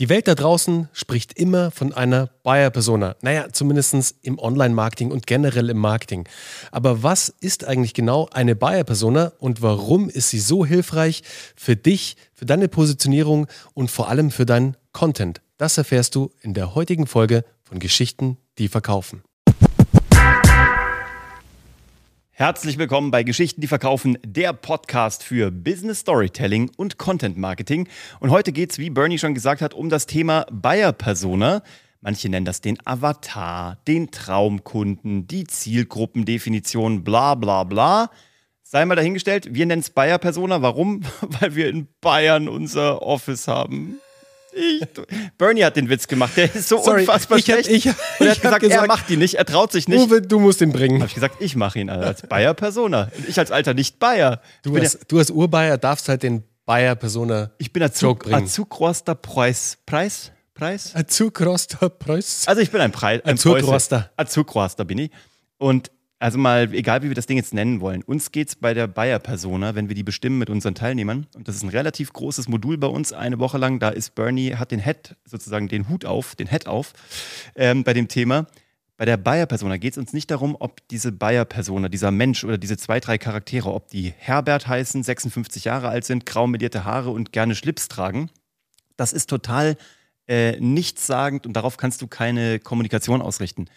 Die Welt da draußen spricht immer von einer Buyer-Persona. Naja, zumindest im Online-Marketing und generell im Marketing. Aber was ist eigentlich genau eine Buyer-Persona und warum ist sie so hilfreich für dich, für deine Positionierung und vor allem für deinen Content? Das erfährst du in der heutigen Folge von Geschichten, die verkaufen. Herzlich willkommen bei Geschichten, die verkaufen, der Podcast für Business Storytelling und Content Marketing. Und heute geht es, wie Bernie schon gesagt hat, um das Thema Buyer Persona. Manche nennen das den Avatar, den Traumkunden, die Zielgruppendefinition, bla bla bla. Sei mal dahingestellt, wir nennen es Buyer Persona. Warum? Weil wir in Bayern unser Office haben. Ich, Bernie hat den Witz gemacht, der ist so Sorry, unfassbar ich schlecht. Hab, ich, und er hat gesagt, gesagt, er macht ihn nicht, er traut sich nicht. Uwe, du musst ihn bringen. Habe ich gesagt, ich mache ihn als Bayer Persona. Ich als alter Nicht-Bayer. Du, als, ja, du als Urbayer darfst halt den Bayer Persona Ich bin Azug, Azukroster Preis. Preis? Preis? Azukroster Preis. Also ich bin ein Preis. Azukroster. Azukroster bin ich. Und also mal, egal wie wir das Ding jetzt nennen wollen, uns geht es bei der Bayer-Persona, wenn wir die bestimmen mit unseren Teilnehmern, und das ist ein relativ großes Modul bei uns, eine Woche lang, da ist Bernie, hat den Head, sozusagen den Hut auf, den Head auf, ähm, bei dem Thema. Bei der Bayer-Persona geht es uns nicht darum, ob diese Bayer-Persona, dieser Mensch oder diese zwei, drei Charaktere, ob die Herbert heißen, 56 Jahre alt sind, grau medierte Haare und gerne Schlips tragen. Das ist total äh, nichtssagend und darauf kannst du keine Kommunikation ausrichten.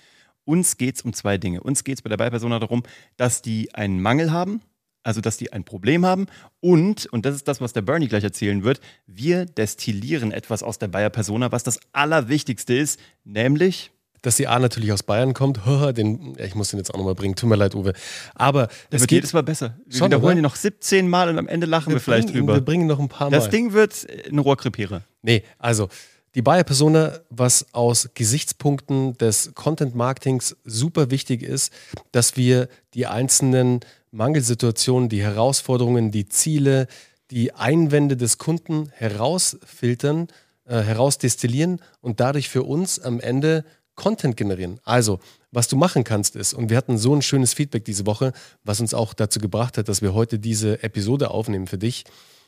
Uns geht es um zwei Dinge. Uns geht es bei der Buyer-Persona darum, dass die einen Mangel haben, also dass die ein Problem haben und, und das ist das, was der Bernie gleich erzählen wird, wir destillieren etwas aus der Bayer-Persona, was das Allerwichtigste ist, nämlich dass die A natürlich aus Bayern kommt. Den, ich muss den jetzt auch nochmal bringen. Tut mir leid, Uwe. Aber es geht jedes Mal besser. Wir schon, wiederholen oder? die noch 17 Mal und am Ende lachen wir, wir vielleicht bringen, drüber. Wir bringen noch ein paar Mal. Das Ding wird eine Rohrkrepierer. Nee, also die Buyer-Persona, was aus Gesichtspunkten des Content-Marketings super wichtig ist, dass wir die einzelnen Mangelsituationen, die Herausforderungen, die Ziele, die Einwände des Kunden herausfiltern, äh, herausdestillieren und dadurch für uns am Ende Content generieren. Also, was du machen kannst ist, und wir hatten so ein schönes Feedback diese Woche, was uns auch dazu gebracht hat, dass wir heute diese Episode aufnehmen für dich,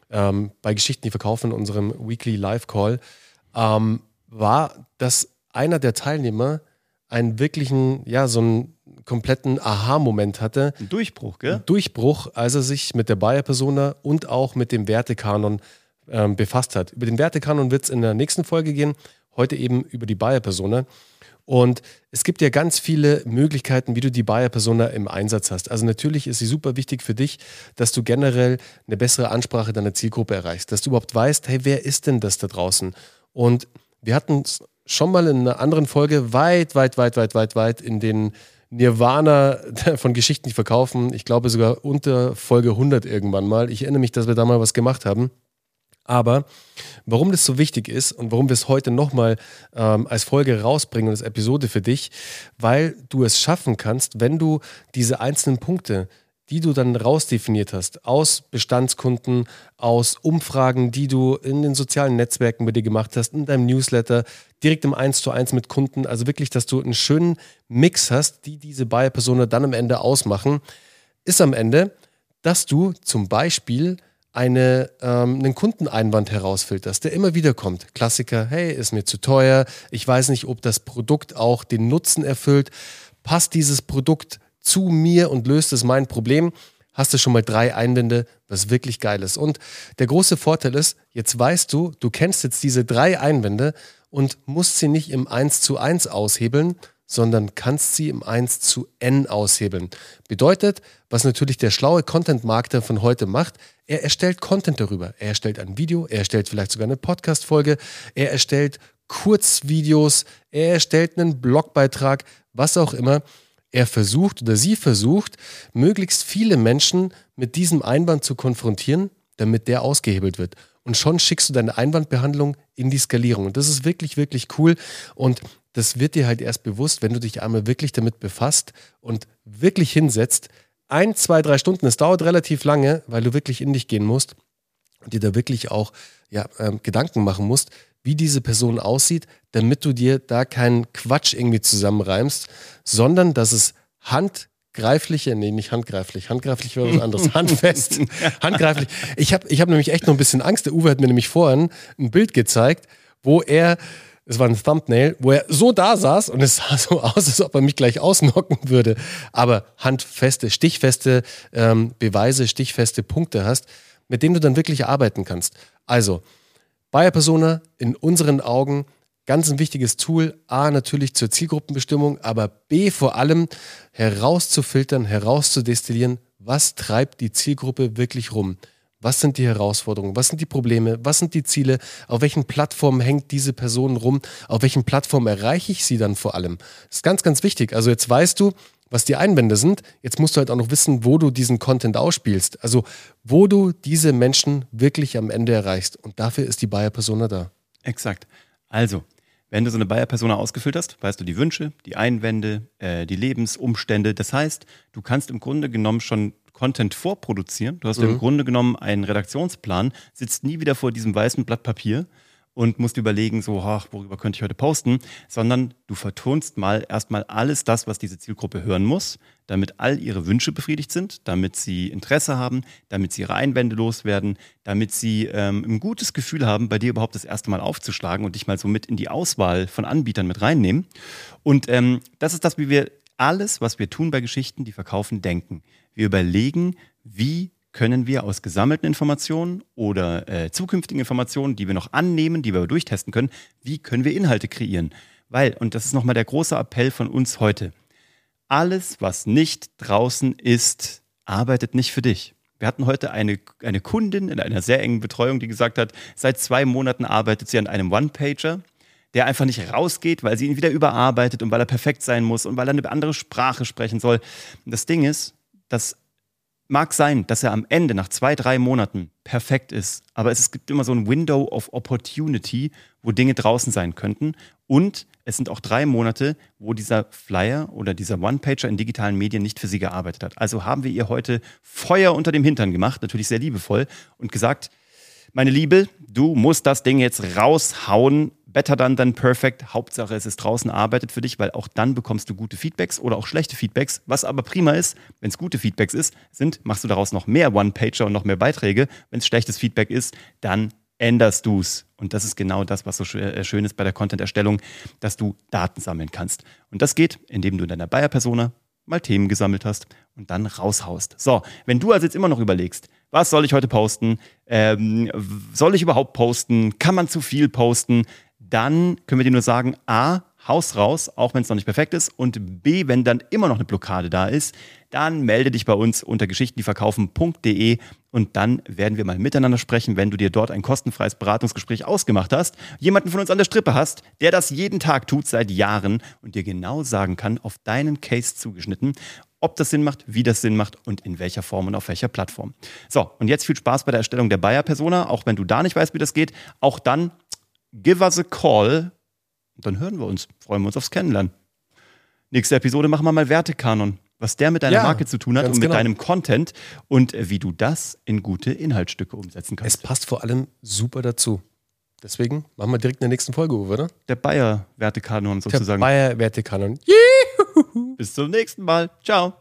ähm, bei Geschichten, die verkaufen, in unserem Weekly Live Call ähm, war, dass einer der Teilnehmer einen wirklichen, ja, so einen kompletten Aha-Moment hatte. Ein Durchbruch, gell? Ein Durchbruch, als er sich mit der Bayer-Persona und auch mit dem Wertekanon ähm, befasst hat. Über den Wertekanon wird es in der nächsten Folge gehen, heute eben über die Bayer-Persona. Und es gibt ja ganz viele Möglichkeiten, wie du die Buyer-Persona im Einsatz hast. Also natürlich ist sie super wichtig für dich, dass du generell eine bessere Ansprache deiner Zielgruppe erreichst, dass du überhaupt weißt, hey, wer ist denn das da draußen? Und wir hatten es schon mal in einer anderen Folge weit, weit, weit, weit, weit, weit in den Nirvana von Geschichten, die verkaufen. Ich glaube sogar unter Folge 100 irgendwann mal. Ich erinnere mich, dass wir da mal was gemacht haben. Aber warum das so wichtig ist und warum wir es heute nochmal ähm, als Folge rausbringen und als Episode für dich, weil du es schaffen kannst, wenn du diese einzelnen Punkte die du dann rausdefiniert hast, aus Bestandskunden, aus Umfragen, die du in den sozialen Netzwerken bei dir gemacht hast, in deinem Newsletter, direkt im 1 zu 1 mit Kunden. Also wirklich, dass du einen schönen Mix hast, die diese Buyer-Persona dann am Ende ausmachen, ist am Ende, dass du zum Beispiel eine, ähm, einen Kundeneinwand herausfilterst, der immer wieder kommt. Klassiker, hey, ist mir zu teuer, ich weiß nicht, ob das Produkt auch den Nutzen erfüllt. Passt dieses Produkt zu mir und löst es mein Problem, hast du schon mal drei Einwände, was wirklich geil ist. Und der große Vorteil ist, jetzt weißt du, du kennst jetzt diese drei Einwände und musst sie nicht im 1 zu 1 aushebeln, sondern kannst sie im 1 zu N aushebeln. Bedeutet, was natürlich der schlaue Content-Marketer von heute macht, er erstellt Content darüber. Er erstellt ein Video, er erstellt vielleicht sogar eine Podcast-Folge, er erstellt Kurzvideos, er erstellt einen Blogbeitrag, was auch immer er versucht oder sie versucht, möglichst viele Menschen mit diesem Einwand zu konfrontieren, damit der ausgehebelt wird. Und schon schickst du deine Einwandbehandlung in die Skalierung. Und das ist wirklich, wirklich cool. Und das wird dir halt erst bewusst, wenn du dich einmal wirklich damit befasst und wirklich hinsetzt. Ein, zwei, drei Stunden, es dauert relativ lange, weil du wirklich in dich gehen musst und dir da wirklich auch ja, ähm, Gedanken machen musst, wie diese Person aussieht, damit du dir da keinen Quatsch irgendwie zusammenreimst, sondern dass es handgreifliche, nee, nicht handgreiflich, handgreiflich wäre was anderes, handfest, handgreiflich. Ich habe ich hab nämlich echt noch ein bisschen Angst. Der Uwe hat mir nämlich vorhin ein Bild gezeigt, wo er, es war ein Thumbnail, wo er so da saß und es sah so aus, als ob er mich gleich ausnocken würde. Aber handfeste, stichfeste ähm, Beweise, stichfeste Punkte hast, mit denen du dann wirklich arbeiten kannst. Also, Buyer Persona in unseren Augen ganz ein wichtiges Tool. A, natürlich zur Zielgruppenbestimmung, aber B, vor allem herauszufiltern, herauszudestillieren, was treibt die Zielgruppe wirklich rum. Was sind die Herausforderungen? Was sind die Probleme? Was sind die Ziele? Auf welchen Plattformen hängt diese Person rum? Auf welchen Plattformen erreiche ich sie dann vor allem? Das ist ganz, ganz wichtig. Also jetzt weißt du, was die Einwände sind. Jetzt musst du halt auch noch wissen, wo du diesen Content ausspielst. Also wo du diese Menschen wirklich am Ende erreichst. Und dafür ist die Buyer-Persona da. Exakt. Also, wenn du so eine Buyer-Persona ausgefüllt hast, weißt du die Wünsche, die Einwände, äh, die Lebensumstände. Das heißt, du kannst im Grunde genommen schon Content vorproduzieren. Du hast mhm. im Grunde genommen einen Redaktionsplan, sitzt nie wieder vor diesem weißen Blatt Papier und musst überlegen, so, ach, worüber könnte ich heute posten, sondern du vertonst mal erstmal alles das, was diese Zielgruppe hören muss, damit all ihre Wünsche befriedigt sind, damit sie Interesse haben, damit sie ihre Einwände loswerden, damit sie ähm, ein gutes Gefühl haben, bei dir überhaupt das erste Mal aufzuschlagen und dich mal so mit in die Auswahl von Anbietern mit reinnehmen. Und ähm, das ist das, wie wir alles, was wir tun bei Geschichten, die verkaufen, denken. Wir überlegen, wie können wir aus gesammelten Informationen oder äh, zukünftigen Informationen, die wir noch annehmen, die wir durchtesten können, wie können wir Inhalte kreieren? Weil, und das ist nochmal der große Appell von uns heute, alles, was nicht draußen ist, arbeitet nicht für dich. Wir hatten heute eine, eine Kundin in einer sehr engen Betreuung, die gesagt hat, seit zwei Monaten arbeitet sie an einem One-Pager, der einfach nicht rausgeht, weil sie ihn wieder überarbeitet und weil er perfekt sein muss und weil er eine andere Sprache sprechen soll. Und das Ding ist, dass Mag sein, dass er am Ende nach zwei, drei Monaten perfekt ist, aber es gibt immer so ein Window of Opportunity, wo Dinge draußen sein könnten. Und es sind auch drei Monate, wo dieser Flyer oder dieser One-Pager in digitalen Medien nicht für sie gearbeitet hat. Also haben wir ihr heute Feuer unter dem Hintern gemacht, natürlich sehr liebevoll, und gesagt, meine Liebe, du musst das Ding jetzt raushauen better done than perfect. Hauptsache, es ist draußen, arbeitet für dich, weil auch dann bekommst du gute Feedbacks oder auch schlechte Feedbacks. Was aber prima ist, wenn es gute Feedbacks ist, sind, machst du daraus noch mehr One-Pager und noch mehr Beiträge. Wenn es schlechtes Feedback ist, dann änderst du es. Und das ist genau das, was so äh, schön ist bei der Content-Erstellung, dass du Daten sammeln kannst. Und das geht, indem du in deiner Buyer-Persona mal Themen gesammelt hast und dann raushaust. So, wenn du also jetzt immer noch überlegst, was soll ich heute posten? Ähm, soll ich überhaupt posten? Kann man zu viel posten? dann können wir dir nur sagen, A, Haus raus, auch wenn es noch nicht perfekt ist. Und B, wenn dann immer noch eine Blockade da ist, dann melde dich bei uns unter geschichtendieverkaufen.de und dann werden wir mal miteinander sprechen, wenn du dir dort ein kostenfreies Beratungsgespräch ausgemacht hast, jemanden von uns an der Strippe hast, der das jeden Tag tut seit Jahren und dir genau sagen kann, auf deinen Case zugeschnitten, ob das Sinn macht, wie das Sinn macht und in welcher Form und auf welcher Plattform. So, und jetzt viel Spaß bei der Erstellung der Buyer-Persona, auch wenn du da nicht weißt, wie das geht. Auch dann give us a call. Und dann hören wir uns. Freuen wir uns aufs Kennenlernen. Nächste Episode machen wir mal Wertekanon. Was der mit deiner ja, Marke zu tun hat und mit genau. deinem Content und wie du das in gute Inhaltsstücke umsetzen kannst. Es passt vor allem super dazu. Deswegen machen wir direkt in der nächsten Folge, oder? Der Bayer-Wertekanon sozusagen. Der Bayer-Wertekanon. Bis zum nächsten Mal. Ciao.